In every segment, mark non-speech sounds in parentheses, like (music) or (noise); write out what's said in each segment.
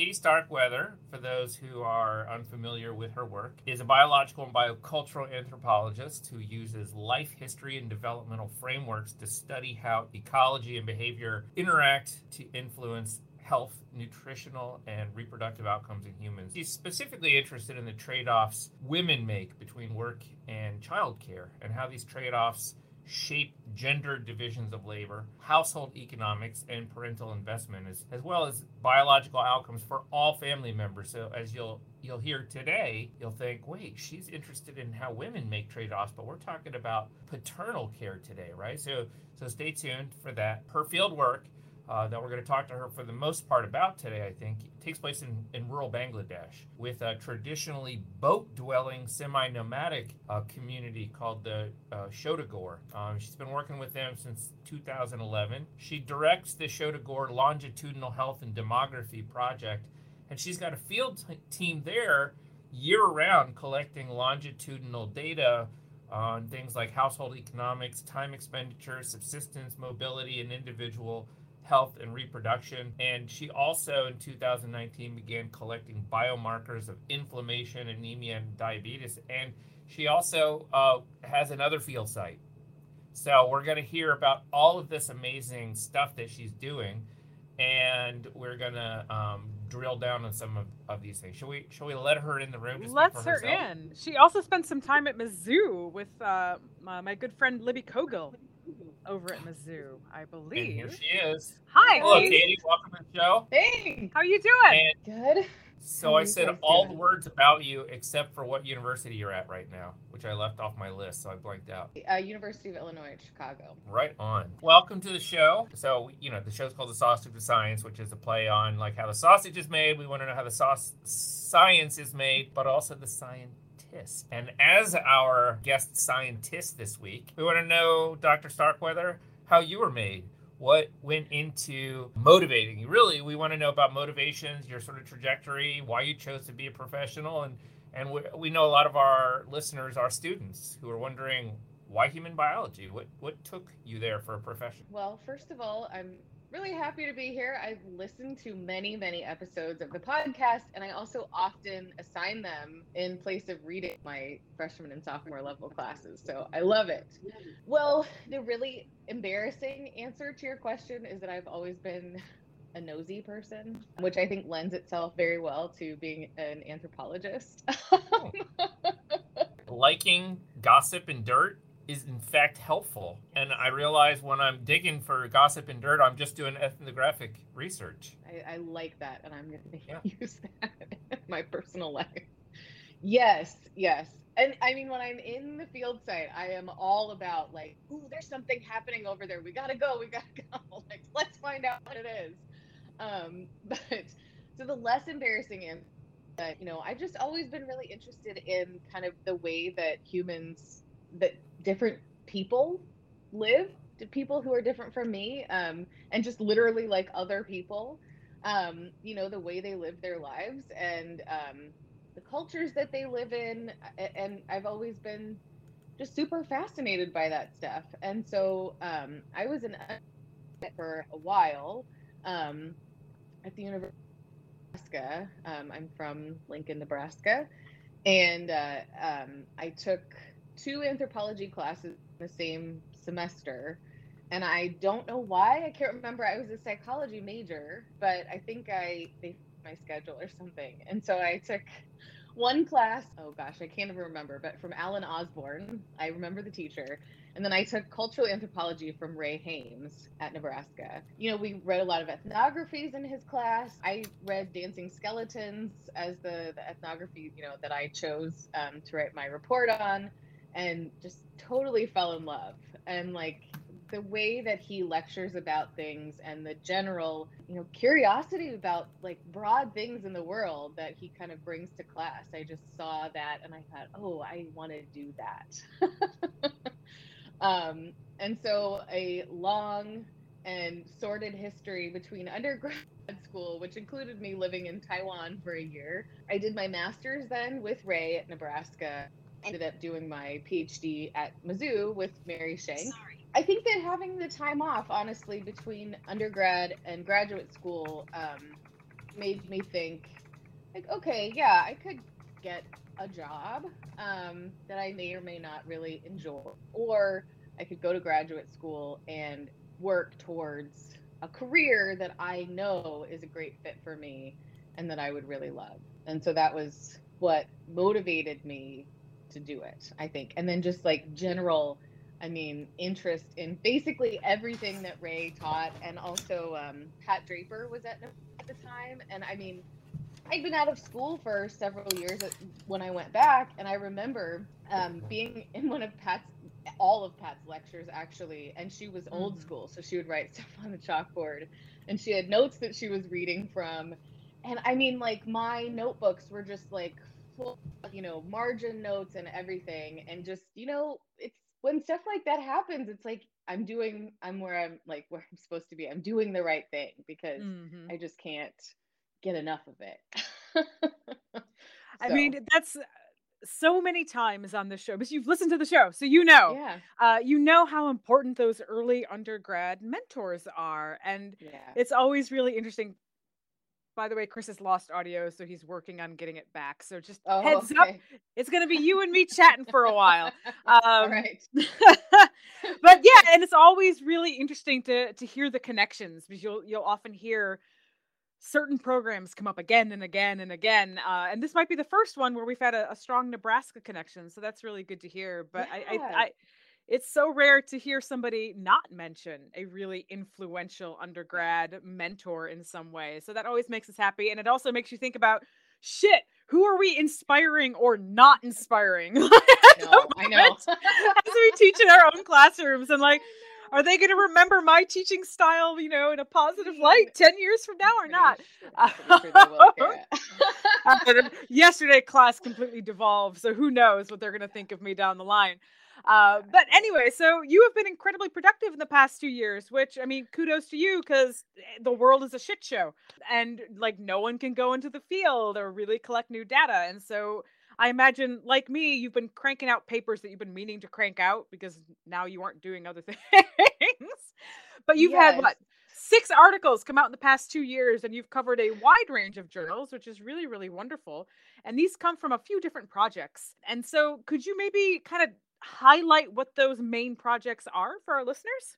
Katie Starkweather, for those who are unfamiliar with her work, is a biological and biocultural anthropologist who uses life history and developmental frameworks to study how ecology and behavior interact to influence health, nutritional, and reproductive outcomes in humans. She's specifically interested in the trade offs women make between work and childcare and how these trade offs shape gender divisions of labor, household economics, and parental investment, as, as well as biological outcomes for all family members. So as you'll you'll hear today, you'll think, wait, she's interested in how women make trade-offs, but we're talking about paternal care today, right? So so stay tuned for that. Her field work uh, that we're going to talk to her for the most part about today, I think, takes place in, in rural Bangladesh with a traditionally boat dwelling, semi nomadic uh, community called the uh, Shodagor. Um, she's been working with them since 2011. She directs the Shodagor Longitudinal Health and Demography Project, and she's got a field t- team there year round collecting longitudinal data on things like household economics, time expenditure, subsistence, mobility, and individual health and reproduction. And she also, in 2019, began collecting biomarkers of inflammation, anemia, and diabetes. And she also uh, has another field site. So we're going to hear about all of this amazing stuff that she's doing, and we're going to um, drill down on some of, of these things. Shall we? Shall we let her in the room? Let's her in. She also spent some time at Mizzou with uh, my, my good friend Libby Cowgill over at Mizzou, I believe. And here she is. Hi. Hello, Katie. Katie. Welcome to the show. Hey. How are you doing? And Good. So I said all the words about you except for what university you're at right now, which I left off my list, so I blanked out. Uh, university of Illinois Chicago. Right on. Welcome to the show. So you know the show's called the Sausage of Science, which is a play on like how the sausage is made. We want to know how the sauce science is made, but also the science scientist. And as our guest scientist this week, we want to know, Dr. Starkweather, how you were made. What went into motivating you? Really, we want to know about motivations, your sort of trajectory, why you chose to be a professional, and and we, we know a lot of our listeners are students who are wondering why human biology. What what took you there for a profession? Well, first of all, I'm really happy to be here. I've listened to many, many episodes of the podcast, and I also often assign them in place of reading my freshman and sophomore level classes. So I love it. Well, the really embarrassing answer to your question is that I've always been a nosy person, which I think lends itself very well to being an anthropologist. (laughs) Liking gossip and dirt is in fact helpful. And I realize when I'm digging for gossip and dirt, I'm just doing ethnographic research. I, I like that, and I'm going to yeah. (laughs) use that in my personal life. Yes, yes. And I mean, when I'm in the field site, I am all about like, ooh, there's something happening over there. We gotta go. We gotta (laughs) go. Like, let's find out what it is. Um, (laughs) but so the less embarrassing and that you know, I've just always been really interested in kind of the way that humans that different people live people who are different from me um, and just literally like other people um, you know the way they live their lives and um, the cultures that they live in and i've always been just super fascinated by that stuff. And so um, i was in for a while um, at the university of nebraska. Um, i'm from lincoln nebraska. And uh, i took two anthropology classes in the same semester. And I don't know why. I can't remember. I was a psychology major, but I think I they my schedule or something. And so I took one class, oh gosh, I can't even remember, but from Alan Osborn. I remember the teacher. And then I took cultural anthropology from Ray Hames at Nebraska. You know, we read a lot of ethnographies in his class. I read Dancing Skeletons as the, the ethnography, you know, that I chose um, to write my report on and just totally fell in love. And like the way that he lectures about things and the general, you know, curiosity about like broad things in the world that he kind of brings to class. I just saw that and I thought, oh, I want to do that. (laughs) um, and so a long and sordid history between undergrad school, which included me living in Taiwan for a year. I did my master's then with Ray at Nebraska ended up doing my PhD at Mizzou with Mary Shenk. I think that having the time off, honestly, between undergrad and graduate school, um, made me think, like, okay, yeah, I could get a job um, that I may or may not really enjoy, or I could go to graduate school and work towards a career that I know is a great fit for me and that I would really love. And so that was what motivated me to do it, I think. And then just like general, I mean, interest in basically everything that Ray taught. And also, um, Pat Draper was at, at the time. And I mean, I'd been out of school for several years when I went back, and I remember um, being in one of Pat's, all of Pat's lectures actually, and she was old mm-hmm. school, so she would write (laughs) stuff on the chalkboard, and she had notes that she was reading from, and I mean, like my notebooks were just like full, you know, margin notes and everything, and just you know, it's when stuff like that happens, it's like I'm doing, I'm where I'm like where I'm supposed to be. I'm doing the right thing because mm-hmm. I just can't get enough of it. (laughs) so. I mean, that's so many times on the show because you've listened to the show, so you know, yeah. uh, you know how important those early undergrad mentors are, and yeah. it's always really interesting. By the way, Chris has lost audio, so he's working on getting it back. So just oh, heads okay. up, it's going to be you and me (laughs) chatting for a while. Um, All right. (laughs) but (laughs) yeah, and it's always really interesting to to hear the connections because you'll you'll often hear certain programs come up again and again and again. Uh, and this might be the first one where we've had a, a strong Nebraska connection. So that's really good to hear. But yeah. I, I, I, it's so rare to hear somebody not mention a really influential undergrad mentor in some way. So that always makes us happy. And it also makes you think about shit, who are we inspiring or not inspiring? (laughs) no, I know. as we teach in our own classrooms and like, are they going to remember my teaching style, you know, in a positive light 10 years from now or not? (laughs) (laughs) yesterday class completely devolved, so who knows what they're going to think of me down the line. Uh, but anyway, so you have been incredibly productive in the past two years, which I mean, kudos to you because the world is a shit show and like no one can go into the field or really collect new data. And so I imagine, like me, you've been cranking out papers that you've been meaning to crank out because now you aren't doing other (laughs) things. but you've yes. had what six articles come out in the past two years, and you've covered a wide range of journals, which is really, really wonderful. And these come from a few different projects. And so, could you maybe kind of highlight what those main projects are for our listeners?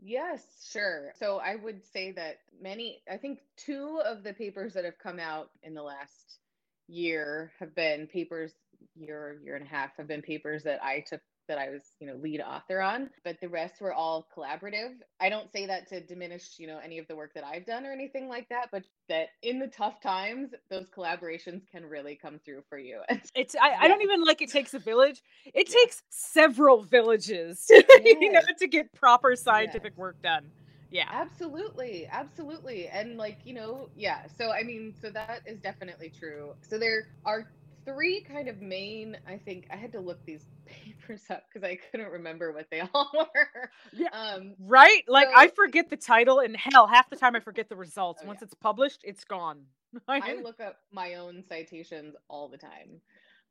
Yes, sure. So I would say that many, I think two of the papers that have come out in the last year have been papers year year and a half have been papers that I took that I was, you know, lead author on, but the rest were all collaborative. I don't say that to diminish, you know, any of the work that I've done or anything like that, but that in the tough times, those collaborations can really come through for you. (laughs) It's I, yeah. I don't even like it takes a village. It yeah. takes several villages, (laughs) yes. (laughs) you know, to get proper scientific yes. work done yeah absolutely absolutely and like you know yeah so i mean so that is definitely true so there are three kind of main i think i had to look these (laughs) papers up because i couldn't remember what they (laughs) all were. Yeah um right? Like so, i forget the title and hell. Half the time i forget the results. Oh, once yeah. it's published it's gone. (laughs) I look up my own citations all the time.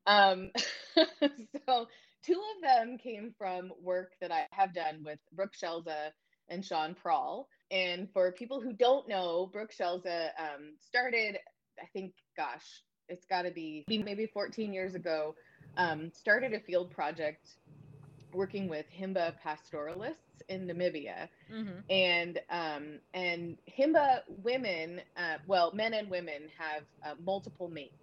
Um so two of them came from work that i have done with brooke Scelza and Sean Prall. And for people who don't know, Brooke Scelza um, started, I think, gosh, it's got to be maybe 14 years ago, um, started a field project working with Himba pastoralists in Namibia, mm-hmm. and um, and Himba women, uh, well, men and women have uh, multiple mates.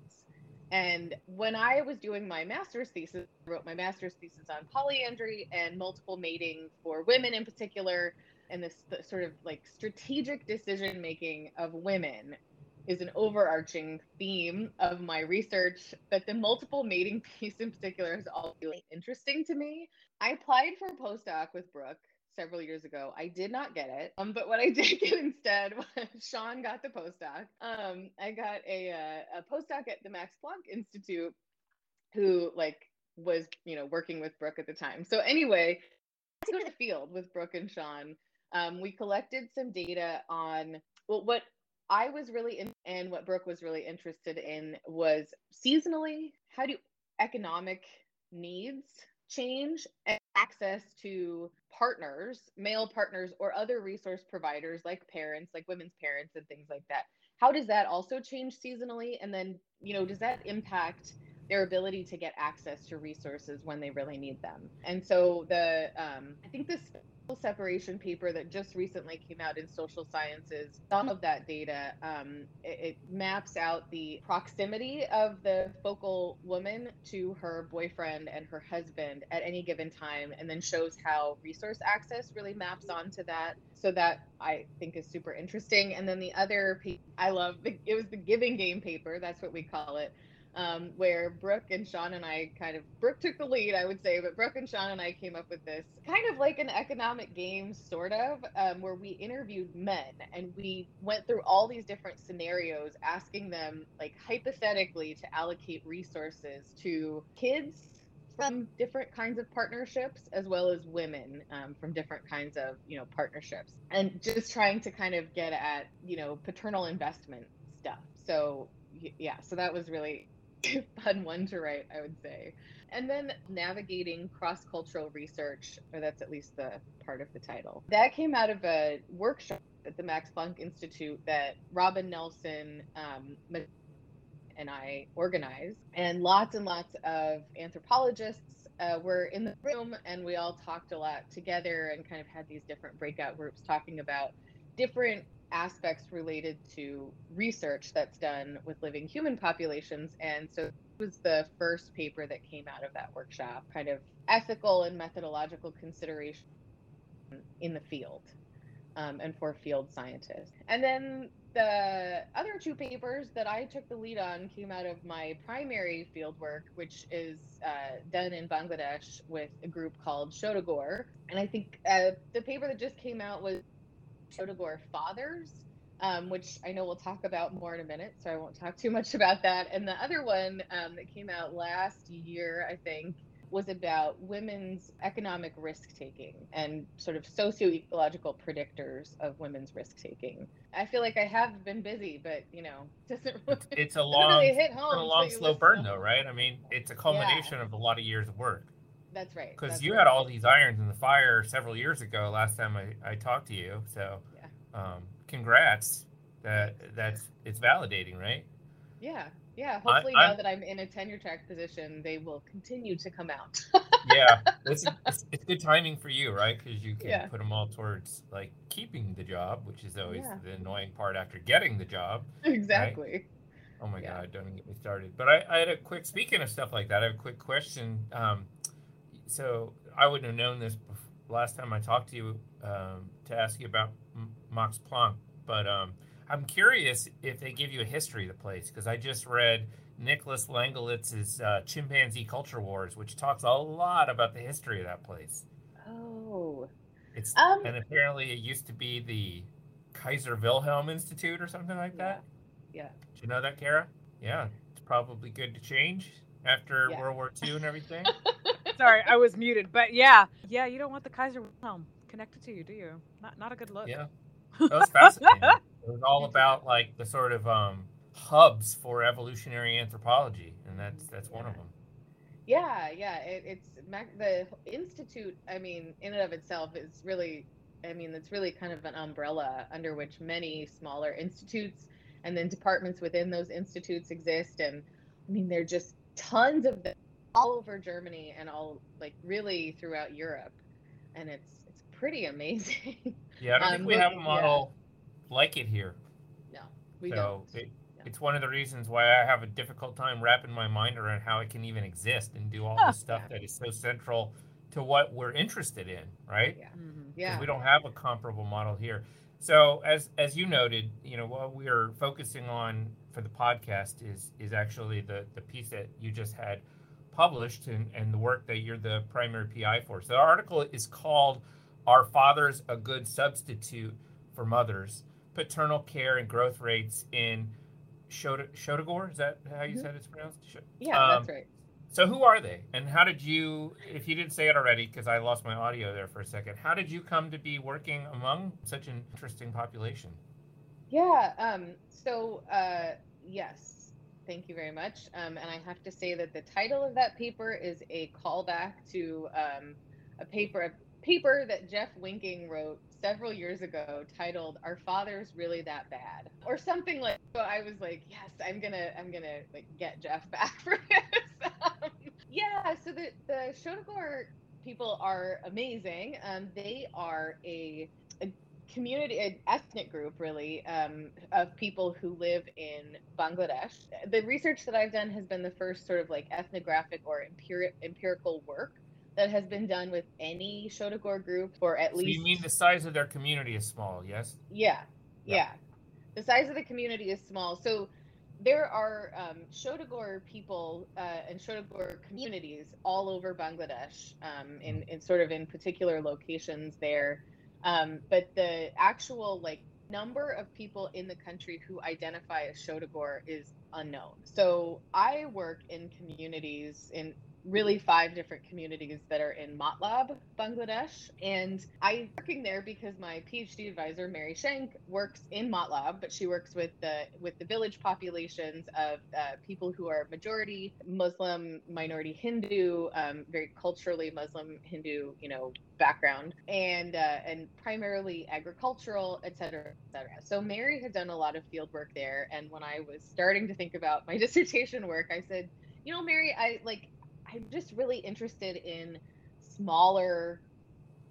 And when I was doing my master's thesis, I wrote my master's thesis on polyandry and multiple mating for women in particular and this sort of like strategic decision making of women is an overarching theme of my research, but the multiple mating (laughs) piece in particular is all really interesting to me. I applied for a postdoc with Brooke several years ago. I did not get it, um, but what I (laughs) did get instead (laughs) was Sean got the postdoc. Um, I got a uh, a postdoc at the Max Planck Institute, who like was you know working with Brooke at the time. So anyway, to go to the field with Brooke and Sean um, we collected some data on well, what I was really in, and what Brooke was really interested in was seasonally, how do economic needs change and access to partners, male partners, or other resource providers like parents, like women's parents, and things like that. how does that also change seasonally? And then, you know, does that impact their ability to get access to resources when they really need them? And so the, um, I think this separation paper that just recently came out in social sciences some of that data um, it, it, maps out the proximity of the focal woman to her boyfriend and her husband at any given time and then shows how resource access really maps onto that so that i think is super interesting and then the other i love the, it was the giving game paper that's what we call it um, where Brooke and Sean and I kind of Brooke took the lead, I would say, but Brooke and Sean and I came up with this kind of like an economic game, sort of, um, where we interviewed men and we went through all these different scenarios, asking them like hypothetically to allocate resources to kids from different kinds of partnerships as well as women um, from different kinds of you know partnerships and just trying to kind of get at you know paternal investment stuff. So yeah so that was really (laughs) fun one to write, I would say. And then navigating cross cultural research, or that's at least the part of the title. That came out of a workshop at the Max Planck Institute that Robin Nelson um, and I organized. And lots and lots of anthropologists uh, were in the room, and we all talked a lot together and kind of had these different breakout groups talking about different aspects related to research that's done with living human populations. And so it was the first paper that came out of that workshop, kind of ethical and methodological consideration in the field um, and for field scientists. And then the other two papers that I took the lead on came out of my primary field work, which is uh, done in Bangladesh with a group called Shodagor. And I think uh, the paper that just came out was Shodagor fathers, um, which I know we'll talk about more in a minute, so I won't talk too much about that. And the other one um, that came out last year, I think, was about women's economic risk taking and sort of socio-ecological predictors of women's risk taking. I feel like I have been busy, but you know, (laughs) doesn't really, it's, it's a long, really hit home. It's a long, slow burn, though, right? I mean, it's a culmination yeah. of a lot of years of work. That's right. Because you right. had all these irons in the fire several years ago. Last time I, I talked to you, so yeah. um, congrats. That that's it's validating, right? Yeah, yeah. Hopefully, I, now that I'm in a tenure track position, they will continue to come out. yeah, (laughs) it's, it's, it's good timing for you, right? Because you can yeah. put them all towards like keeping the job, which is always yeah. the annoying part after getting the job. Exactly. Right? Oh my yeah. God! Don't even get me started. But I, I had a quick speaking of stuff like that. I have a quick question. Um, so I wouldn't have known this last time I talked to you um, to ask you about Max Planck, but um, I'm curious if they give you a history of the place because I just read Nicolas Langlitz's uh, Chimpanzee Culture Wars, which talks a lot about the history of that place. Oh, it's um, and apparently it used to be the Kaiser Wilhelm Institute or something like that. Yeah. yeah. Did you know that, Cara? Yeah, it's probably good to change after yeah. World War II and everything. (laughs) Sorry, I was muted. But yeah, yeah, you don't want the Kaiser Wilhelm connected to you, do you? Not not a good look. Yeah, (laughs) that was fascinating. it was all about like the sort of um, hubs for evolutionary anthropology, and that's that's one of them. Yeah, yeah, it, it's the institute. I mean, in and of itself, is really, I mean, it's really kind of an umbrella under which many smaller institutes and then departments within those institutes exist. And I mean, they're just tons of them all over Germany and all like really throughout Europe, and it's it's pretty amazing. Yeah, I don't um, think we have a model yeah. like it here. No, we so don't. It, It's one of the reasons why I have a difficult time wrapping my mind around how it can even exist and do all this stuff yeah. that is so central to what we're interested in, right? Yeah. Mm-hmm. Yeah. We don't have a comparable model here. So as as you noted, you know, what we are focusing on for the podcast is is actually the the piece that you just had published and, and the work that you're the primary PI for. So the article is called Are Fathers a Good Substitute for Mothers? Paternal Care and Growth Rates in Shodagor. Is that how you mm-hmm. said it's pronounced? Yeah, um, that's right. So who are they? And how did you, if you didn't say it already, because I lost my audio there for a second, how did you come to be working among such an interesting population? Yeah, um, so uh, yes, Thank you very much. Um, and I have to say that the title of that paper is a callback to um, a paper, a paper that Jeff Winking wrote several years ago titled Are Fathers Really That Bad? Or something like so I was like, Yes, I'm gonna I'm gonna like get Jeff back (laughs) for this. um, yeah, so the the Shodagor people are amazing. Um, they are a community, an ethnic group, really, um, of people who live in Bangladesh. The research that I've done has been the first sort of like ethnographic or empiric, empirical work that has been done with any Shodagor group for at So least. you mean the size of their community is small? Yes. Yeah, Yeah. yeah. The size of the community is small. So there are um, people uh, and Shodagor communities all over Bangladesh, um, in, in sort of in particular locations there. Um, but the actual like number of people in the country who identify as Shodagor is unknown. So I work in communities in really five different communities that are in Matlab, Bangladesh. And I'm working there because my PhD advisor, Mary Shenk, works in Matlab, but she works with the with the village populations of uh, people who are majority Muslim, minority Hindu, um, very culturally Muslim Hindu, you know, background, and uh, and primarily agricultural, et cetera, et cetera. So Mary had done a lot of field work there, and when I was starting to think about my (laughs) dissertation work, I said, you know, Mary, I like I'm just really interested in smaller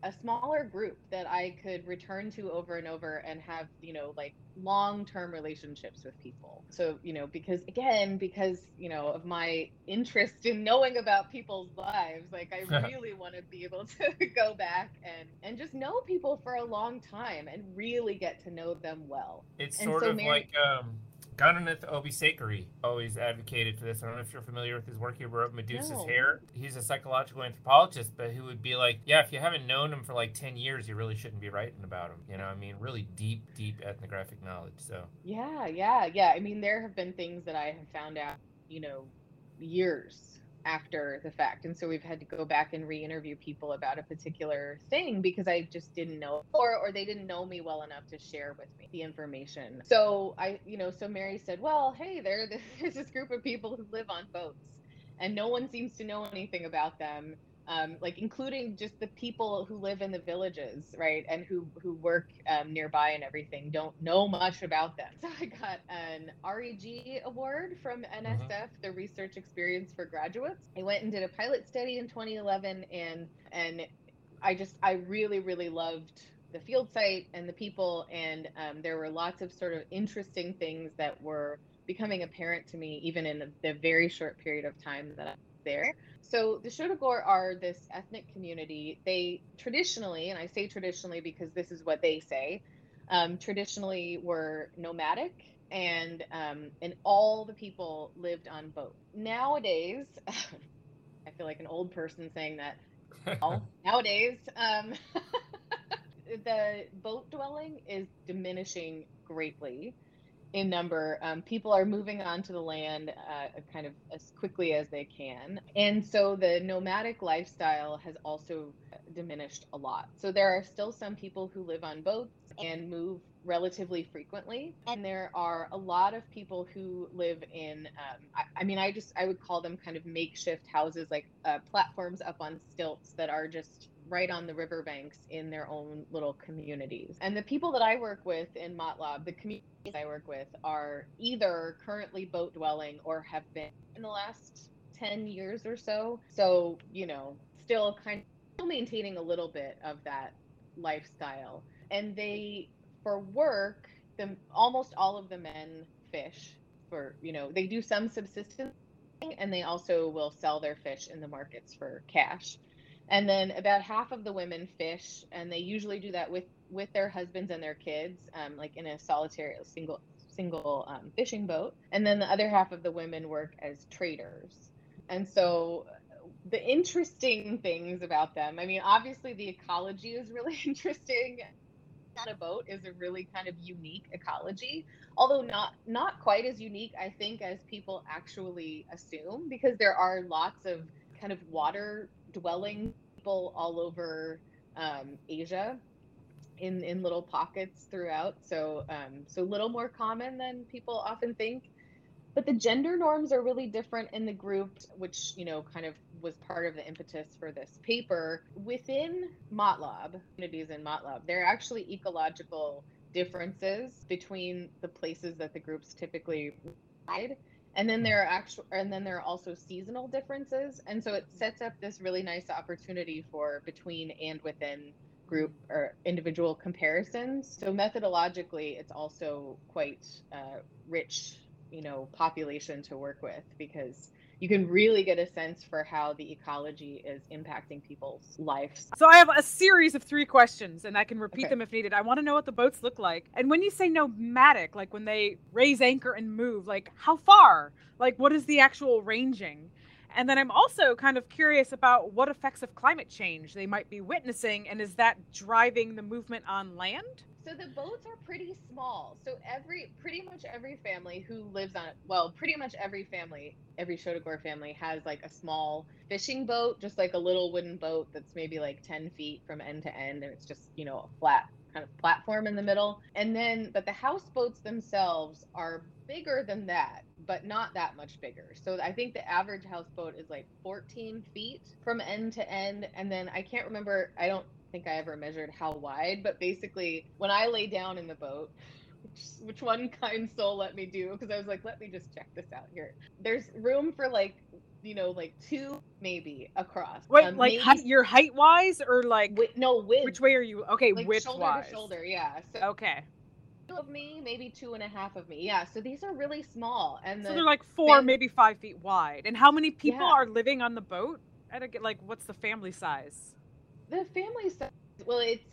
a smaller group that I could return to over and over and have, you know, like long-term relationships with people. So, you know, because again, because, you know, of my interest in knowing about people's lives, like I (laughs) really want to be able to (laughs) go back and and just know people for a long time and really get to know them well. It's And sort so of Mary- like um, Gananath Obeyesekere always advocated for this. I don't know if you're familiar with his work. He wrote Medusa's No. Hair. He's a psychological anthropologist, but who would be like, yeah, if you haven't known him for like 10 years, you really shouldn't be writing about him. You know, I mean, really deep, deep ethnographic knowledge. So, Yeah, yeah, yeah. I mean, there have been things that I have found out, you know, years after the fact. And so we've had to go back and re interview people about a particular thing because I just didn't know, or, or they didn't know me well enough to share with me the information. So I, you know, so Mary said, well, hey, there, (laughs) there's this group of people who live on boats and no one seems to know anything about them um, like including just the people who live in the villages, right, and who who work um, nearby and everything, don't know much about them. (laughs) So I got an REG award from NSF, the Research Experience for Graduates. I went and did a pilot study in 2011, and and I just I really really loved the field site and the people, and um, there were lots of sort of interesting things that were becoming apparent to me even in the very short period of time that I there. So the Shodagor are this ethnic community. They traditionally, and I say traditionally because this is what they say, um, traditionally were nomadic, and um, and all the people lived on boats. Nowadays, (laughs) I feel like an old person saying that. (laughs) Now, nowadays, um, (laughs) the boat dwelling is diminishing greatly in number. Um, people are moving onto the land uh, kind of as quickly as they can. And so the nomadic lifestyle has also diminished a lot. So there are still some people who live on boats and move relatively frequently. And there are a lot of people who live in, um, I, I mean, I just, I would call them kind of makeshift houses, like uh, platforms up on stilts that are just right on the riverbanks in their own little communities. And the people that I work with in Matlab, the communities I work with, are either currently boat dwelling or have been in the last 10 years or so. So, you know, still kind of still maintaining a little bit of that lifestyle. And they, for work, the almost all of the men fish for, you know, they do some subsistence and they also will sell their fish in the markets for cash and then about half of the women fish and they usually do that with with their husbands and their kids um, like in a solitary single single um, fishing boat. And then the other half of the women work as traders. And so the interesting things about them i mean obviously the ecology is really (laughs) interesting. On a boat is a really kind of unique ecology although not not quite as unique i think as people actually assume because there are lots of kind of water dwelling people all over um, Asia in in little pockets throughout. So um, so little more common than people often think. But the gender norms are really different in the group, which you know kind of was part of the impetus for this paper. Within Matlab, communities in Matlab, there are actually ecological differences between the places that the groups typically reside. And then there are actual, and then there are also seasonal differences, and so it sets up this really nice opportunity for between and within group or individual comparisons. So methodologically, it's also quite uh, rich, you know, population to work with because you can really get a sense for how the ecology is impacting people's lives. So I have a series of three questions and I can repeat Okay. them if needed. I want to know what the boats look like. And when you say nomadic, like when they raise anchor and move, like how far? Like what is the actual ranging? And then I'm also kind of curious about what effects of climate change they might be witnessing and is that driving the movement on land? So the boats are pretty small. So every pretty much every family who lives on well, pretty much every family, every Shodagor family has like a small fishing boat, just like a little wooden boat that's maybe like 10 feet from end to end, and it's just, you know, a flat kind of platform in the middle. And then, but the houseboats themselves are bigger than that, but not that much bigger. So I think the average houseboat is like 14 feet from end to end. And then I can't remember, I don't think I ever measured how wide, but basically, when I lay down in the boat, which, which one kind soul let me do, because I was like, let me just check this out here. There's room for like, you know, like two maybe across. Wait, Um, like maybe- height, your height wise or like wi- no width. which way are you? Okay, like width shoulder wise. to shoulder, yeah. So Okay. Of me, maybe two and a half of me, yeah. So these are really small, and the So they're like four, fam- maybe five feet wide. And how many people Yeah. are living on the boat? I don't get like what's the family size? the family size well it's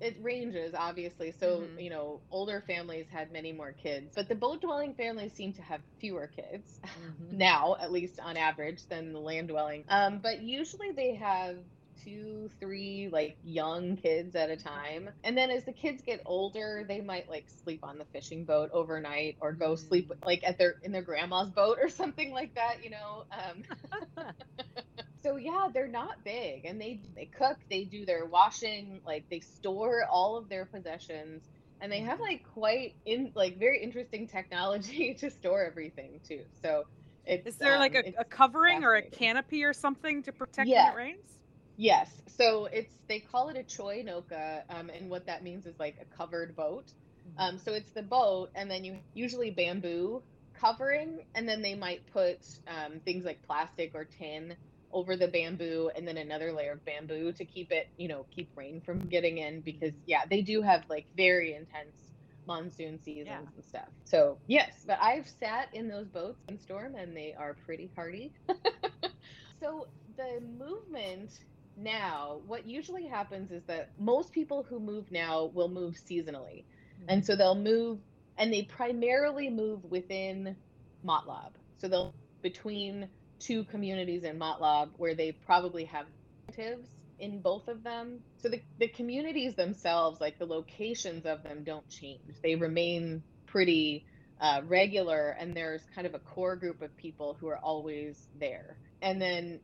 it ranges obviously so Mhm. you know older families had many more kids but the boat dwelling families seem to have fewer kids (laughs) now at least on average than the land dwelling um but usually they have two three like young kids at a time. And then as the kids get older they might like sleep on the fishing boat overnight or go sleep like at their in their grandma's boat or (laughs) something like that you know um. (laughs) So yeah they're not big and they they cook they do their washing like they store all of their possessions and they have like quite in like very interesting technology (laughs) to store everything too. So it's, Is there like um, a, a covering or a canopy or something to protect Yeah. when it rains? Yes. So it's they call it a choi noka, um, and what that means is like a covered boat. Um, so it's the boat, and then you usually bamboo covering, and then they might put um, things like plastic or tin over the bamboo, and then another layer of bamboo to keep it, you know, keep rain from getting in. Because yeah, they do have like very intense monsoon seasons Yeah. and stuff. So yes, but I've sat in those boats in storm, and they are pretty hardy. (laughs) so the movement now, what usually happens is that most people who move now will move seasonally. And so they'll move, and they primarily move within Matlab. So they'll between two communities in Matlab where they probably have relatives in both of them. So the, the communities themselves, like the locations of them, don't change. They remain pretty uh, regular, and there's kind of a core group of people who are always there. And then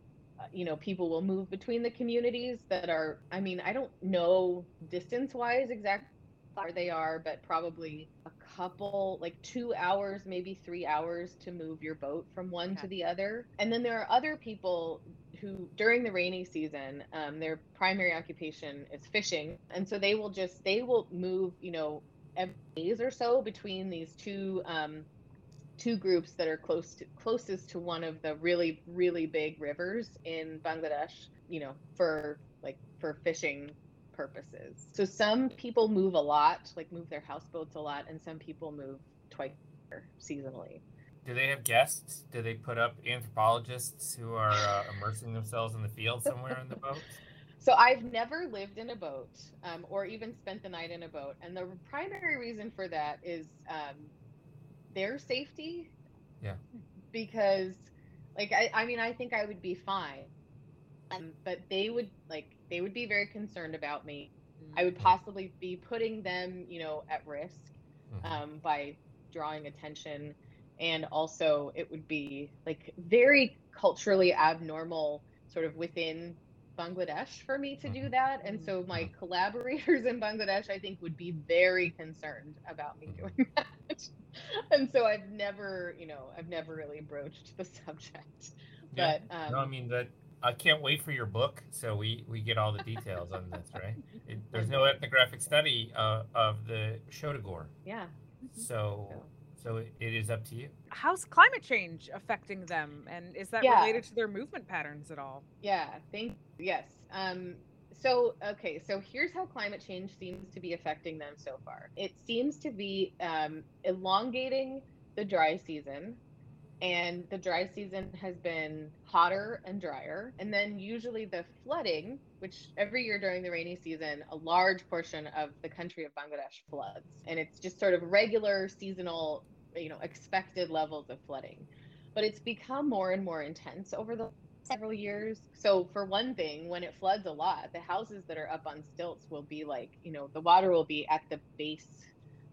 you know people will move between the communities that are i mean i don't know distance wise exactly where they are but probably a couple like two hours maybe three hours to move your boat from one to the other. And then there are other people who during the rainy season um, their primary occupation is fishing. And so they will just they will move you know every days or so between these two um, two groups that are close to closest to one of the really really big rivers in Bangladesh, you know, for like for fishing purposes. So some people move a lot, like move their houseboats a lot, and some people move twice seasonally. Do they have guests? Do they put up anthropologists who are uh, immersing themselves in the field somewhere in the (laughs) boat? So I've never lived in a boat um, or even spent the night in a boat, and the primary reason for that is um, their safety. Yeah. Because, like, I, I mean, I think I would be fine, um, but they would like they would be very concerned about me. I would possibly be putting them, you know, at risk Mhm. um, by drawing attention, and also it would be like very culturally abnormal, sort of within Bangladesh for me to do Mhm. that. And so my Mhm. (laughs) collaborators in Bangladesh, I think, would be very concerned about me doing that. (laughs) and so I've never, you know, I've never really broached the (laughs) subject. Yeah. But um, no, I mean that I can't wait for your book, so we we get all the details on this, right? It, there's no ethnographic study uh, of the Shodagor. Yeah. So, so it, it is up to you. How's climate change affecting them, and is that Yeah. related to their movement patterns at all? Yeah, thank yes. Um so okay, so here's how climate change seems to be affecting them so far. It seems to be um, elongating the dry season, and the dry season has been hotter and drier. And then usually the flooding, which every year during the rainy season, a large portion of the country of Bangladesh floods, and it's just sort of regular seasonal, you know, expected levels of flooding. But it's become more and more intense over the several years. So for one thing, when it floods a lot, the houses that are up on stilts will be like, you know, the water will be at the base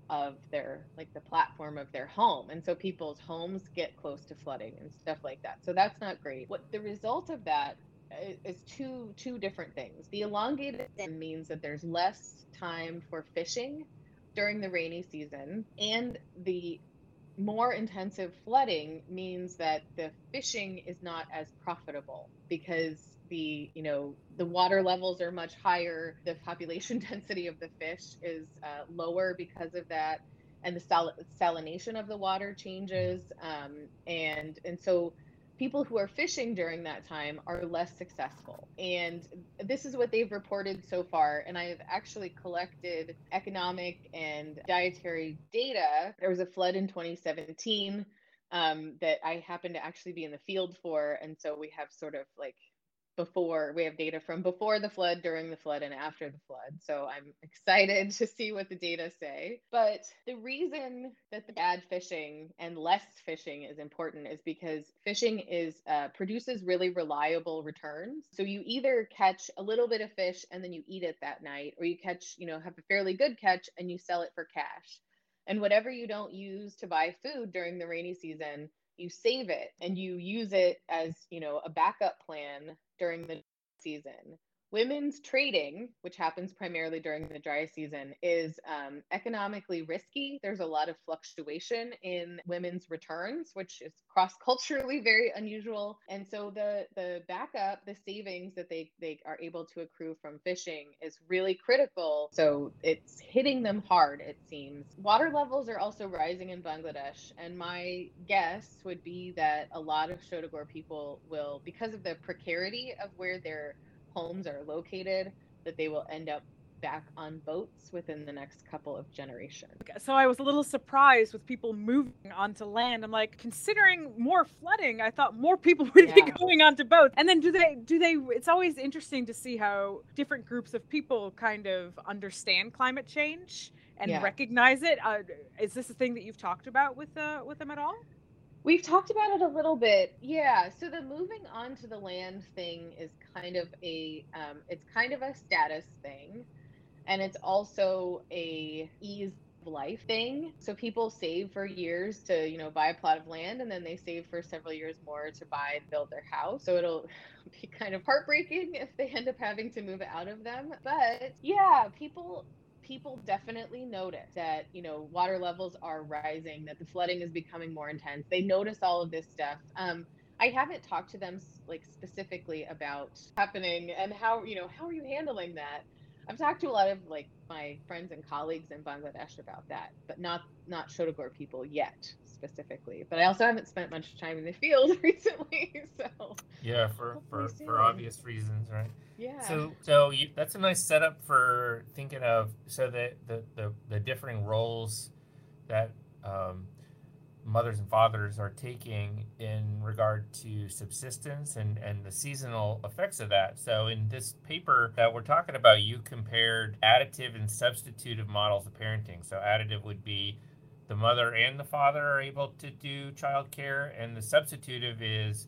of their like the platform of their home. And so people's homes get close to flooding and stuff like that. So that's not great. What the result of that is, is two two different things. The elongated means that there's less time for fishing during the rainy season and the more intensive flooding means that the fishing is not as profitable because the you know the water levels are much higher. The population (laughs) density of the fish is uh, lower because of that and the sal- salination of the water changes um, and and so people who are fishing during that time are less successful. And this is what they've reported so far and i have actually collected economic and dietary data. There was a flood in 2017 um, that i happened to actually be in the field for and so we have sort of like before we have data from before the flood during the flood and after the flood. So i'm excited (laughs) to see what the data say. But the reason that the bad fishing and less fishing is important is because fishing is uh, produces really reliable returns. So you either catch a little bit of fish and then you eat it that night or you catch you know have a fairly good catch and you sell it for cash. And whatever you don't use to buy food during the rainy season you save it and you use it as you know a backup plan during the season women's trading which happens primarily during the dry season is um, economically risky. There's a lot of fluctuation in women's returns which is cross culturally (laughs) very unusual. And so the the backup the savings that they they are able to accrue from fishing is really critical. So it's hitting them hard it seems. Water levels are also rising in bangladesh and my guess would be that a lot of Shodagor people will because of the precarity of where their homes are located that they will end up back on boats within the next couple of generations. So I was a little surprised with people moving onto land. I'm like, considering more flooding, I thought more people (laughs) would be going onto boats. And then do they do they it's always interesting to see how different groups of people kind of understand climate change and Yeah. recognize it. Uh, is this a thing that you've talked about with uh, with them at all? We've talked about it a little bit. Yeah. So the moving on to the land thing is kind of a um, it's kind of a status thing. And it's also a ease of life thing. So people save for years to, you know, buy a plot of land and then they save for several years more to buy and build their house. So it'll (laughs) be kind of heartbreaking if they end up having to move out of them. But yeah, people people definitely notice that you know water levels are rising that the flooding is becoming more intense. They notice all of this stuff. Um, i haven't talked to them like specifically about happening and how you know how are you handling that? I've talked to a lot of like my friends and colleagues in bangladesh about that but not not shodagor people yet specifically but i also haven't spent much time in the field (laughs) recently so Yeah, for for, for obvious reasons, right? yeah So so you, that's a nice setup for thinking of so that the, the the differing roles that um, mothers and fathers are taking in regard to subsistence and and the seasonal effects of that. So in this paper that we're talking about, you compared additive and substitutive models of parenting. So additive would be the mother and the father are able to do childcare, and the substitutive is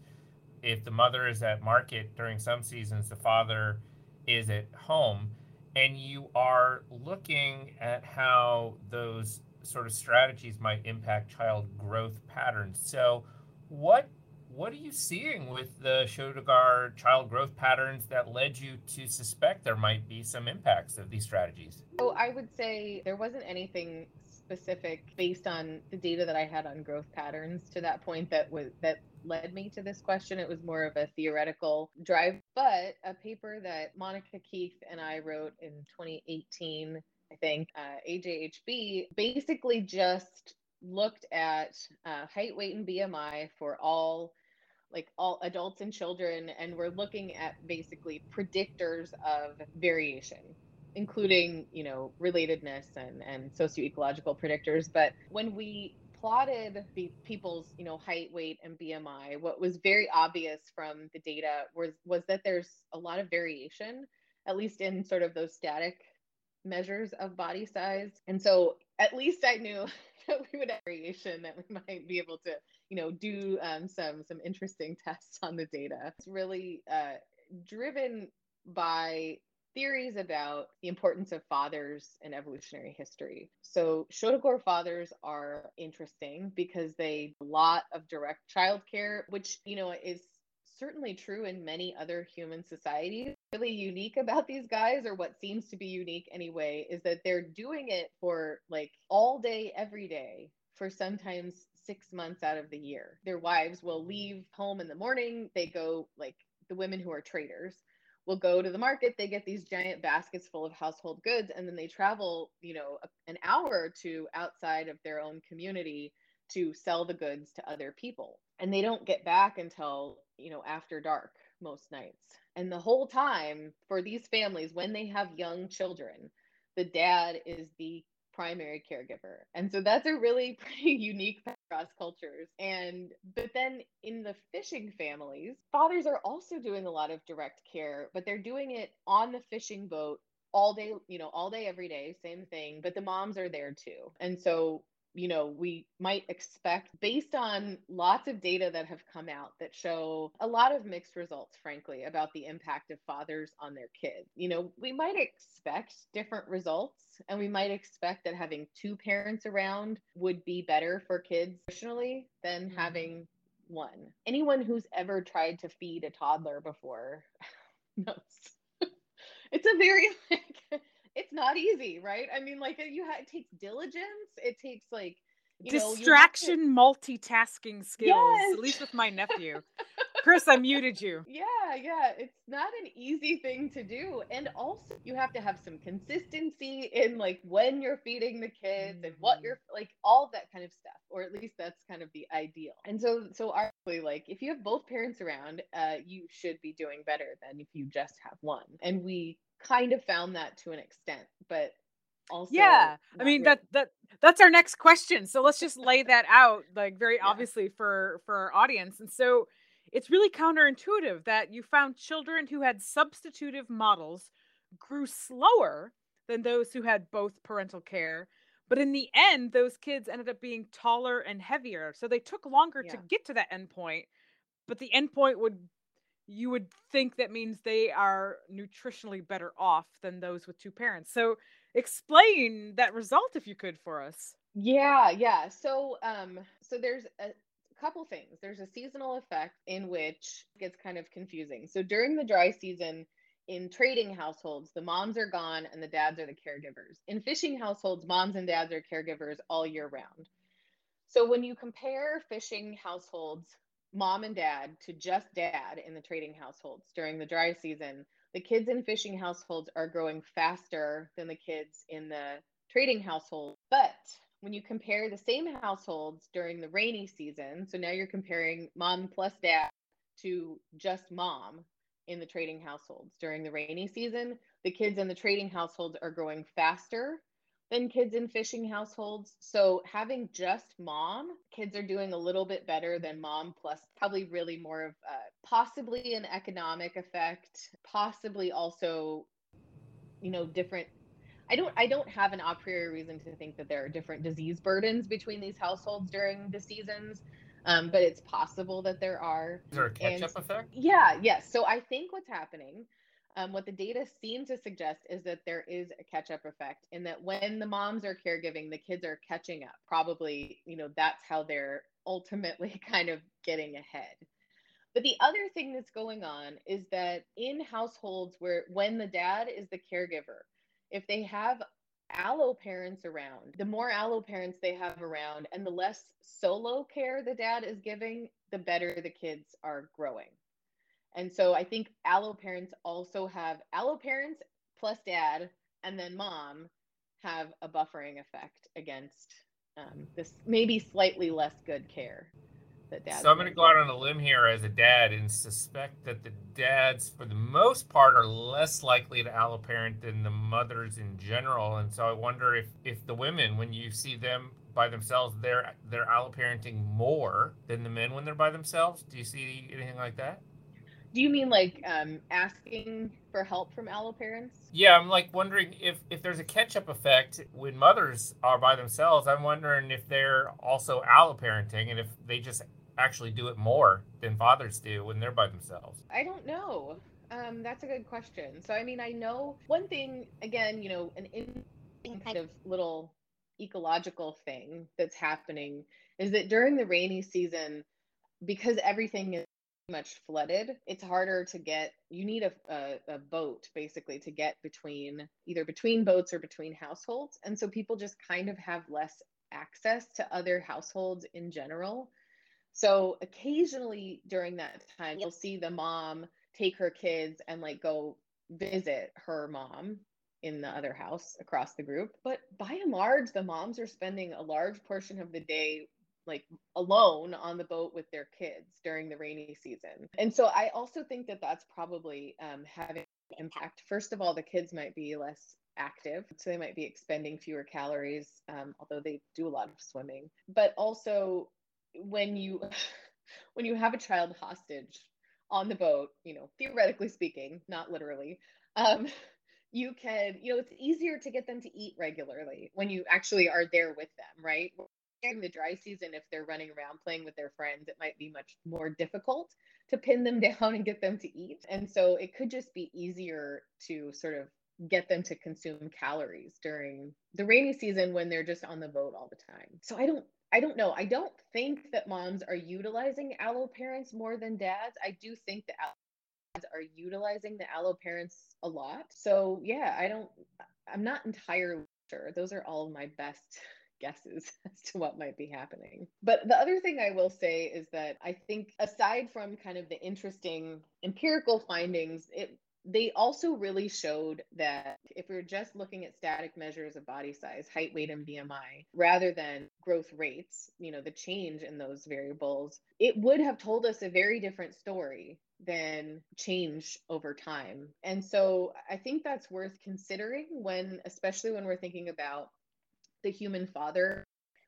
if the mother is at market during some seasons, the father is at home, and you are looking at how those sort of strategies might impact child growth patterns. So, what what are you seeing with the Shodagor child growth patterns that led you to suspect there might be some impacts of these strategies? So I would say there wasn't anything specific based on the data that I had on growth patterns to that point that was that led me to this question. It was more of a theoretical drive, but a paper that Monica Keith and I wrote in 2018, I think, uh, AJHB, basically just looked at uh, height, weight, and BMI for all like all adults and children and we're looking at basically predictors of variation including you know relatedness and and socioecological predictors but when we plotted the people's you know height weight and bmi what was very obvious from the data was was that there's a lot of variation at least in sort of those static measures of body size. And so at least i knew (laughs) that we would have variation that we might be able to you know do um, some some interesting (laughs) tests on the data. It's really uh, driven by theories about the importance of fathers in evolutionary history. So, Shodagor fathers are interesting because they a lot of direct childcare, which you know is certainly true in many other human societies. Really unique about these guys, or what seems to be unique anyway, is that they're doing it for like all day, every day, for sometimes six months out of the year. Their wives will mm-hmm. leave home in the morning, they go like the women who are traders will go to the market they get these giant baskets full of household goods and then they travel you know an hour or two outside of their own community to sell the goods to other people and they don't get back until you know after dark most nights and the whole time for these families when they have young children the dad is the primary caregiver. And so that's a really (laughs) pretty unique across cultures. And but then in the fishing families, fathers are also doing a lot of direct care, but they're doing it on the fishing boat all day, you know, all day every day, same thing, but the moms are there too. And so you know, we might expect based on lots of data that have come out that show a lot of mixed results, frankly, about the impact of fathers on their kids. You know, we might expect different results and we might expect that having two parents around would be better for kids traditionally than mm-hmm. having one. Anyone who's ever tried to feed a toddler before (laughs) knows. (laughs) it's a very like it's not easy, right? I mean, like you have it takes diligence. It takes like distraction, to... multitasking skills. Yes. At least with my nephew. Chris, I muted you. (laughs) Yeah, yeah. It's not an easy thing to do. And also, you have to have some consistency in like when you're feeding the kids and what you're mm-hmm. like, all that kind of stuff. Or at least that's kind of the ideal. And so, so arguably, like if you have both parents around, uh, you should be doing better than if you just have one. And we kind of found that to an extent, but also yeah i mean really. that that that's our next question so let's just lay that out like very (laughs) yeah. obviously for for our audience and so it's really counterintuitive that you found children who had substitutive models grew slower than those who had both parental care but in the end those kids ended up being taller and heavier so they took longer yeah. to get to that endpoint but the endpoint would you would think that means they are nutritionally better off than those with two parents. So explain that result if you could for us. Yeah, yeah. So um so there's a couple things. There's a seasonal effect in which gets kind of confusing. So during the dry season in trading households, the moms are gone and the dads are the caregivers. In fishing households, moms and dads are caregivers all year round. So when you compare fishing households mom and dad to just dad in the trading households during the dry season, the kids in fishing households are growing faster than the kids in the trading household. But when you compare the same households during the rainy season, so now you're comparing mom plus dad to just mom in the trading households during the rainy season, the kids in the trading households are growing faster than kids in fishing households. So having just mom, kids are doing a little bit better than mom plus probably really more of uh, possibly an economic effect, possibly also you know different I don't I don't have an a priori reason to think that there are different disease burdens between these households during the seasons. Um, but it's possible that there are. Is there a catch up effect? Yeah, yes. So I think what's happening um, what the data seem to suggest is that there is a catch up effect and that when the moms are caregiving the kids are catching up probably you know that's how they're ultimately (laughs) kind of getting ahead but the other thing that's going on is that in households where when the dad is the caregiver if they have allo parents around, the more allo parents they have around, and the less solo care the dad is giving, the better the kids are growing. And so I think allo parents also have allo parents plus dad and then mom have a buffering effect against um, this maybe slightly less good care that dad. So I'm going to go out on a limb here as a dad and suspect that the dads, for the most part, are less likely to allo parent than the mothers in general. And so I wonder if if the women, when you see them by themselves, they're they're alloparenting more than the men when they're by themselves. Do you see anything like that? Do you mean like um, asking for help from allo parents? Yeah, I'm like wondering if if there's a catch up effect when mothers are by themselves. I'm wondering if they're also allo parenting and if they just actually do it more than fathers do when they're by themselves. I don't know. Um, that's a good question. So I mean, I know one thing again. You know, an in kind of little ecological thing that's happening is that during the rainy season, because everything is much flooded it's harder to get you need a, a, a, boat basically to get between either between boats or between households. And so people just kind of have less access to other households in general. So occasionally during that time you'll see the mom take her kids and like go visit her mom in the other house across the group. But by and large the moms are spending a large portion of the day like alone on the boat with their kids during the rainy season. And so I also think that that's probably um, having impact. First of all, the kids might be less active, so they might be expending fewer calories, um, although they do a lot of swimming. But also, when you (sighs) when you have a child hostage on the boat, you know, theoretically speaking, not literally, um, (laughs) you can, you know, it's easier to get them to eat regularly when you actually are there with them, right? During the dry season, if they're running around playing with their friends, it might be much more difficult to pin them (laughs) down and get them to eat. And so it could just be easier to sort of get them to consume calories during the rainy season when they're just on the boat all the time. So I don't I don't know. I don't think that moms are utilizing allo parents more than dads. I do think that dads are utilizing the allo parents a lot. So yeah, I don't I'm not entirely sure. Those are all my best guesses (laughs) as to what might be happening. But the other thing I will say is that I think aside from kind of the interesting empirical findings, it they also really showed that if we are just looking at static measures of body size, height, weight, and BMI, rather than growth rates, you know, the change in those variables, it would have told us a very different story than change over time. And so I think that's worth considering when, especially when we're thinking about the human father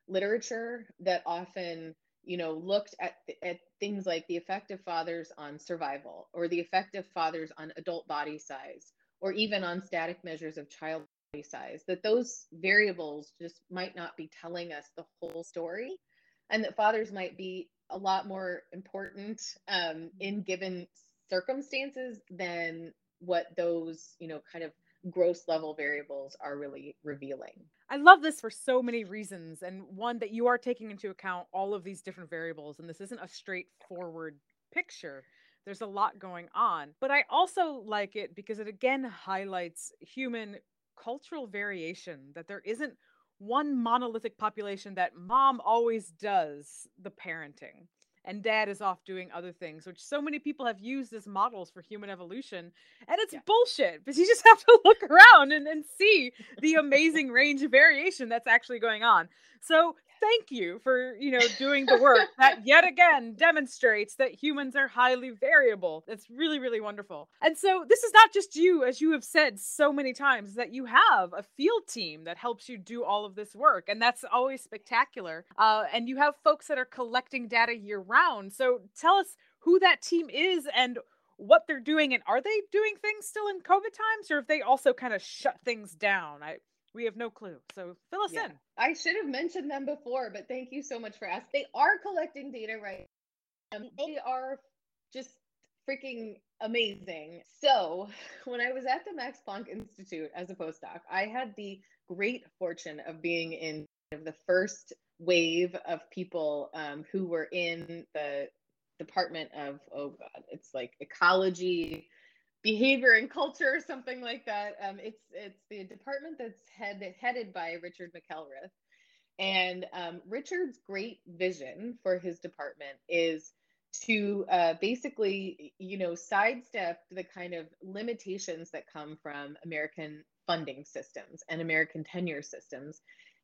literature that often you know looked at at things like the effect of fathers on survival or the effect of fathers on adult body size or even on static measures of child body size that those variables just might not be telling us the whole story and that fathers might be a lot more important um, in given circumstances than what those you know kind of gross level variables are really revealing. I love this for so many reasons. And one that you are taking into account all of these different variables, and this isn't a straightforward picture. There's a lot going on. But I also like it because it again highlights human cultural variation, that there isn't one monolithic population that mom always does the parenting and dad is off doing other things, which so many people have used as models for human evolution. And it's yeah. bullshit because you (laughs) just have to look around and, and see the amazing range of variation that's actually going on. So thank you for you know doing the work (laughs) that yet again demonstrates that humans are highly variable. It's really really wonderful. And so this is not just you as you have said so many times that you have a field team that helps you do all of this work and that's always spectacular uh, and you have folks that are collecting data year round. So tell us who that team is and what they're doing and are they doing things still in covid times or have they also kind of shut things down? I we have no clue. So fill us yeah. in. I should have mentioned them before, but thank you so much for asking. They are collecting data right. Um, they are just freaking amazing. So, (laughs) when I was at the Max Planck Institute as a postdoc, I had the great fortune of being in the first wave of people um, who were in the department of oh god, it's like ecology, behavior and culture or something like that. Um, it's it's the department that's head, headed by Richard McElreath. And um, Richard's great vision for his department is to uh, basically, you know, sidestep the kind of limitations that come from American funding systems and American tenure systems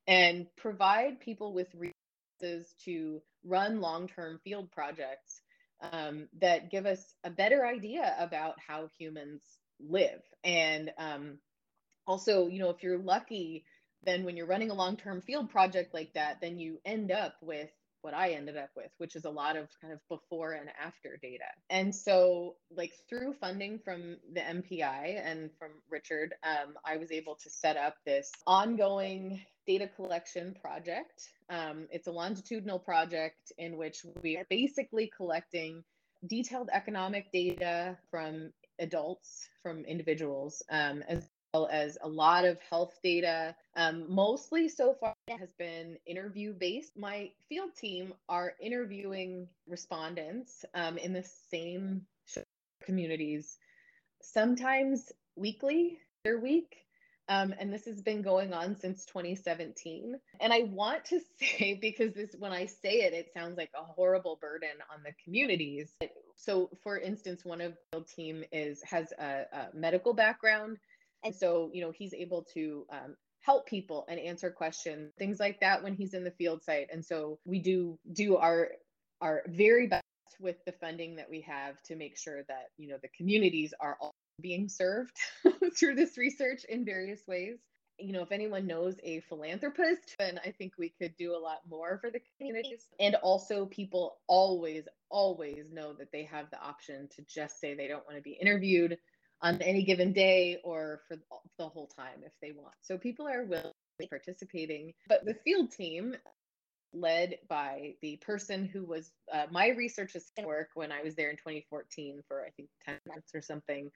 and provide people with resources to run long-term field projects um, that give us a better idea about how humans live. And um, also, you know, if you're lucky, then when you're running a long-term field project like that, then you end up with what I ended up with, which is a lot of kind of before and after data. And so, like through funding from the MPI and from Richard, um, I was able to set up this ongoing data collection project. Um, it's a longitudinal project in which we are basically collecting detailed economic data from adults, from individuals, um, as well as a lot of health data. Um, mostly so far has been interview based. My field team are interviewing respondents um, in the same communities, sometimes weekly, their week. Um, and this has been going on since 2017. And I want to (laughs) say, because this, when I say it, it sounds like a horrible burden on the communities. So, for instance, one of the team is has a, a medical background and so, you know, he's able to um, help people and answer questions, things like that when he's in the field site. And so we do do our our very best with the funding that we have to make sure that, you know, the communities are all being served (laughs) through this research in various ways you know, if anyone knows a philanthropist, then I think we could do a lot more for the communities. And also, people always, always know that they have the option to just say they don't want to be interviewed on any given day or for the whole time if they want. So people are willing participating. But the field team, led by the person who was uh, my research assistant work when I was there in 2014 for I think 10 months or something.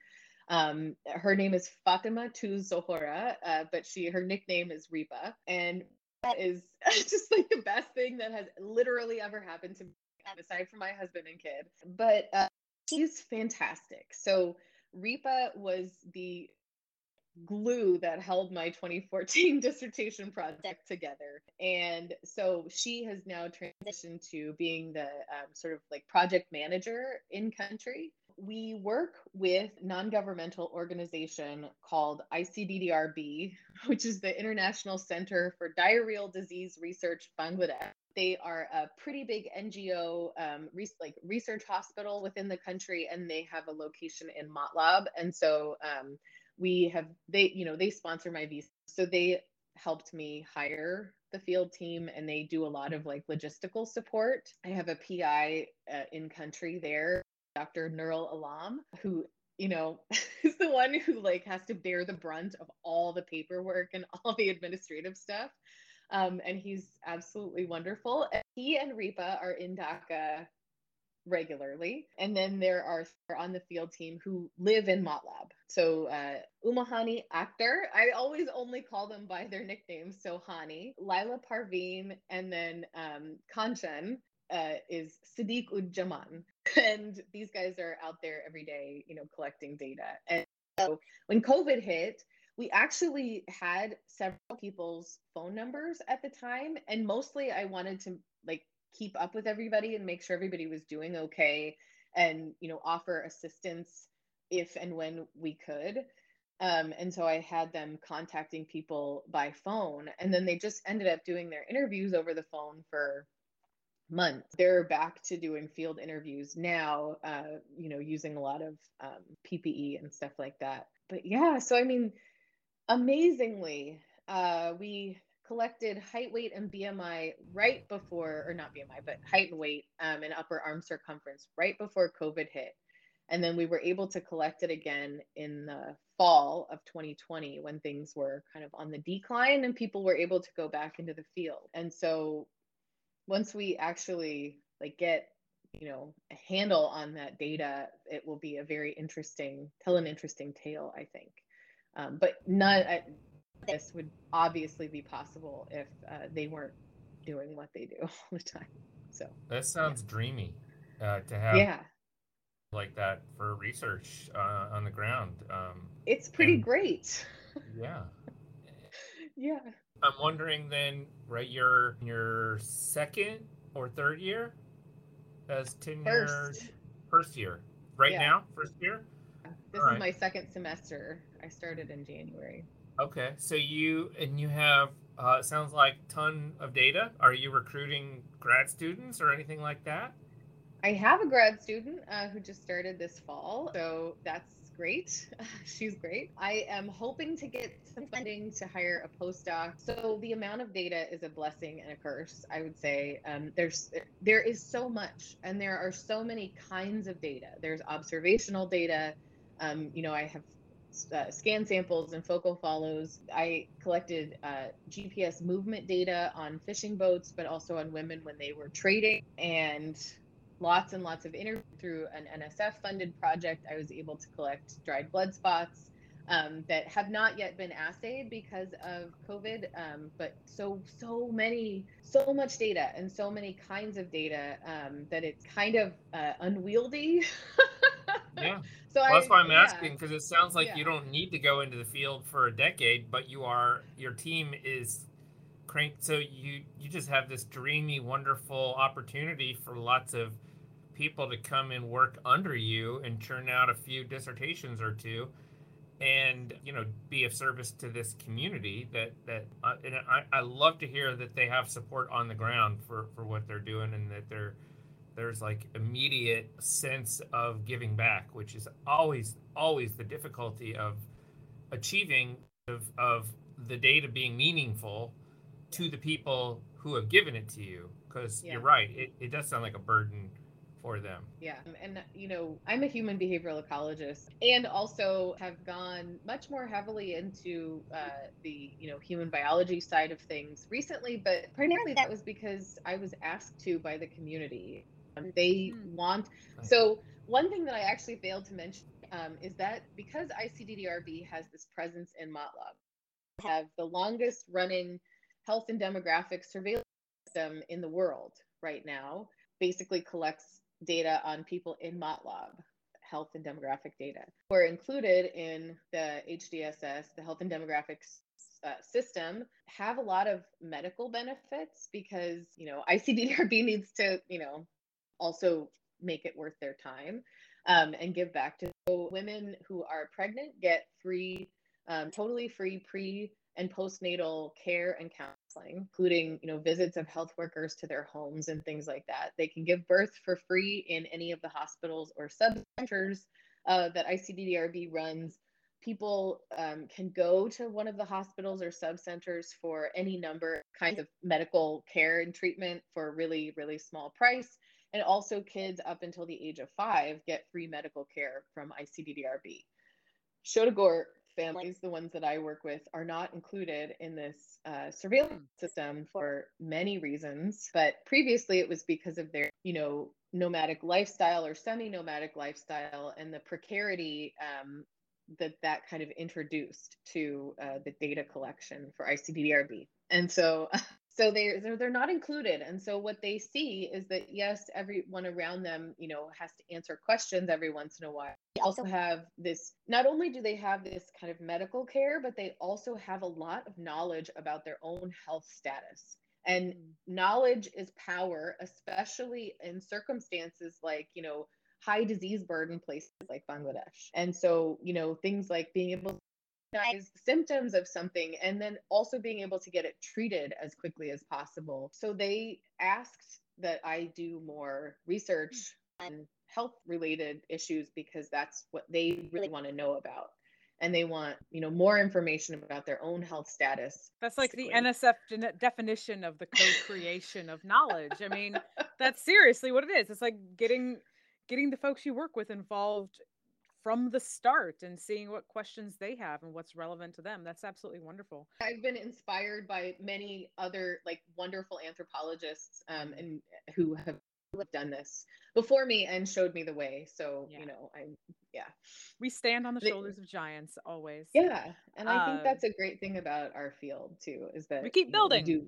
Um, her name is Fatima Tu Zohora, uh, but she her nickname is Ripa, and that is (laughs) just like the best thing that has literally ever happened to me, aside from my husband and kid. But uh, she's fantastic. So Ripa was the glue that held my 2014 (laughs) dissertation project together. And so she has now transitioned to being the um, sort of like project manager in country. We work with non-governmental organization called ICDDRB, (laughs) which is the International Center for Diarrheal Disease Research Bangladesh. They are a pretty big NGO, um, re- like research hospital within the country, and they have a location in Matlab. And so um, we have they, you know, they sponsor my visa, so they helped me hire the field team, and they do a lot of like logistical support. I have a PI uh, in country there, Dr. Nurul Alam, who you know, (laughs) is the one who like has to bear the brunt of all the paperwork and all the administrative stuff. Um, and he's absolutely wonderful. He and Ripa are in Dhaka regularly. And then there are on the field team who live in Matlab. So uh, Umahani Akhtar, I always only call them by their nicknames. So Hani, Lila Parveen, and then um, Kanchan uh, is Sadiq Ujjaman. (laughs) And these guys are out there every day, you know, collecting data. And so when COVID hit, we actually had several people's phone numbers at the time and mostly i wanted to like keep up with everybody and make sure everybody was doing okay and you know offer assistance if and when we could. Um, and so i had them contacting people by phone and then they just ended up doing their interviews over the phone for months. They're back to doing field interviews now uh, you know using a lot of um, ppe and stuff like that. But yeah so i mean amazingly, uh, we collected height, weight, and BMI right before, or not BMI, but height and weight um, and upper arm circumference right before COVID hit. And then we were able to collect it again in the fall of 2020 when things were kind of on the decline and people were able to go back into the field. And so once we actually like get you know a handle on that data it will be a very interesting tell an interesting tale i think um, but none uh, this would obviously be possible if uh, they weren't doing what they do (laughs) all the time. So that sounds yeah. dreamy uh, to have. Yeah. like that for research uh, on the ground. Um, it's pretty and, great. yeah. (laughs) Yeah. I'm wondering then, right? You're your second or third year as tenure. First, first year, right yeah. now, first year. This All is right. my second semester. I started in January. Okay, so you and you have uh, sounds like ton of data. Are you recruiting grad students or anything like that? I have a grad student uh, who just started this fall, so that's great. (laughs) She's great. I am hoping to get some funding to hire a postdoc. So the amount of data is a blessing and a curse, I would say. Um, there's there is so much, and there are so many kinds of data. There's observational data. Um, you know, I have uh, scan samples and focal follows. I collected uh, GPS movement data on fishing boats, but also on women when they were trading, and lots and lots of interviews through an NSF funded project. I was able to collect dried blood spots um, that have not yet been assayed because of COVID. Um, but so, so many, so much data and so many kinds of data um, that it's kind of uh, unwieldy. (laughs) yeah. (laughs) So well, that's why I'm yeah. asking because it sounds like yeah. you don't need to go into the field for a decade, but you are your team is cranked. So you you just have this dreamy, wonderful opportunity for lots of people to come and work under you and churn out a few dissertations or two and you know be of service to this community that that uh, and I, I love to hear that they have support on the ground for for what they're doing and that they're there's like immediate sense of giving back which is always always the difficulty of achieving of, of the data being meaningful to the people who have given it to you because yeah. you're right it, it does sound like a burden for them. Yeah. And, you know, I'm a human behavioral ecologist and also have gone much more heavily into uh, the, you know, human biology side of things recently, but primarily that was because I was asked to by the community. Um, they hmm. want, so one thing that I actually failed to mention um, is that because ICDDRB has this presence in Matlab, have the longest running health and demographic surveillance system in the world right now basically collects data on people in Matlab, health and demographic data, were included in the HDSS, the health and demographics uh, system, have a lot of medical benefits because, you know, ICDRB needs to, you know, also make it worth their time um, and give back to so women who are pregnant get free, um, totally free pre and postnatal care and counseling, including you know visits of health workers to their homes and things like that. They can give birth for free in any of the hospitals or sub centers uh, that ICDDRB runs. People um, can go to one of the hospitals or sub centers for any number kinds of medical care and treatment for a really really small price. And also, kids up until the age of five get free medical care from ICDDRB. Shodagor families, the ones that I work with, are not included in this uh, surveillance hmm. system for many reasons. But previously, it was because of their, you know, nomadic lifestyle or semi-nomadic lifestyle and the precarity um, that that kind of introduced to uh, the data collection for ICDDRB. And so (laughs) so they're, they're they're not included. And so what they see is that yes everyone around them you know has to answer questions every once in a while. They also have this not only do they have this kind of medical care but they also have a lot of knowledge about their own health status. And mm. knowledge is power especially in circumstances like you know high disease burden places like bangladesh. And so you know things like being able recognize symptoms of something and then also being able to get it treated as quickly as possible. So they asked that I do more research on health related issues because that's what they really want to know about. And they want you know more information about their own health status. That's like the nsf de- definition of the co-creation of knowledge. I mean that's seriously what it is. It's like getting getting the folks you work with involved from the start and seeing what questions they have and what's relevant to them. That's absolutely wonderful. I've been inspired by many other like wonderful anthropologists um, and who have done this before me and showed me the way. So, yeah. you know, I'm yeah. We stand on the shoulders of giants always. Yeah. And I think uh, that's a great thing about our field too, is that we keep building. Know, we do,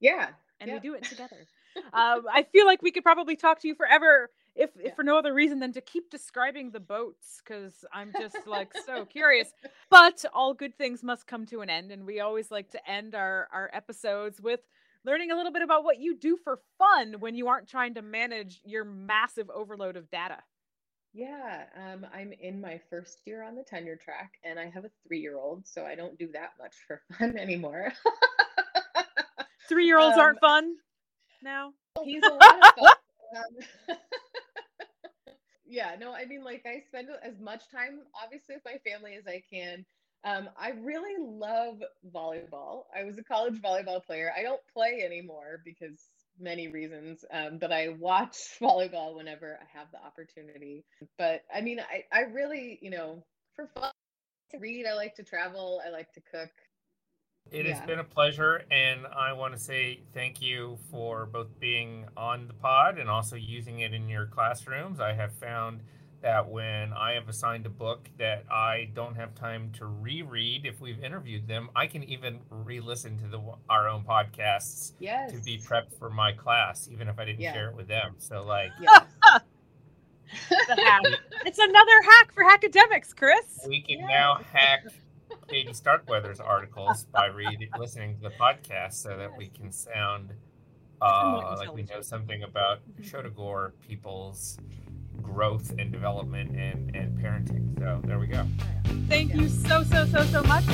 yeah. And yeah. we do it together. um, (laughs) I feel like we could probably talk to you forever if, yeah. if for no other reason than to keep describing the boats because I'm just like so (laughs) curious. But all good things must come to an end, and we always like to end our our episodes with learning a little bit about what you do for fun when you aren't trying to manage your massive overload of data. Yeah, um, I'm in my first year on the tenure track, and I have a three year old, so I don't do that much for (laughs) fun anymore. three year olds um, aren't fun now. He's a lot of fun. (laughs) Um, yeah, no, I mean, like, I spend as much time, obviously, with my family as I can. Um, I really love volleyball. I was a college volleyball player. I don't play anymore because many reasons, um, but I watch (laughs) volleyball whenever I have the opportunity. But I mean, I, I really, you know, for fun, to read, I like to travel, I like to cook. It yeah. has been a pleasure, and I want to say thank you for both being on the pod and also using it in your classrooms. I have found that when I have assigned a book that I don't have time to reread if we've interviewed them, I can even re-listen to the our own podcasts yes. to be prepped for my class, even if I didn't yeah. share it with them. So like yes. (laughs) (laughs) it's another hack for academics, Chris. We can yeah. now hack Katie Starkweather's articles by reading listening to the podcast so that we can sound uh, like we know something about Shodagor people's growth and development and, and parenting. So there we go. Thank you so, so, so, so much.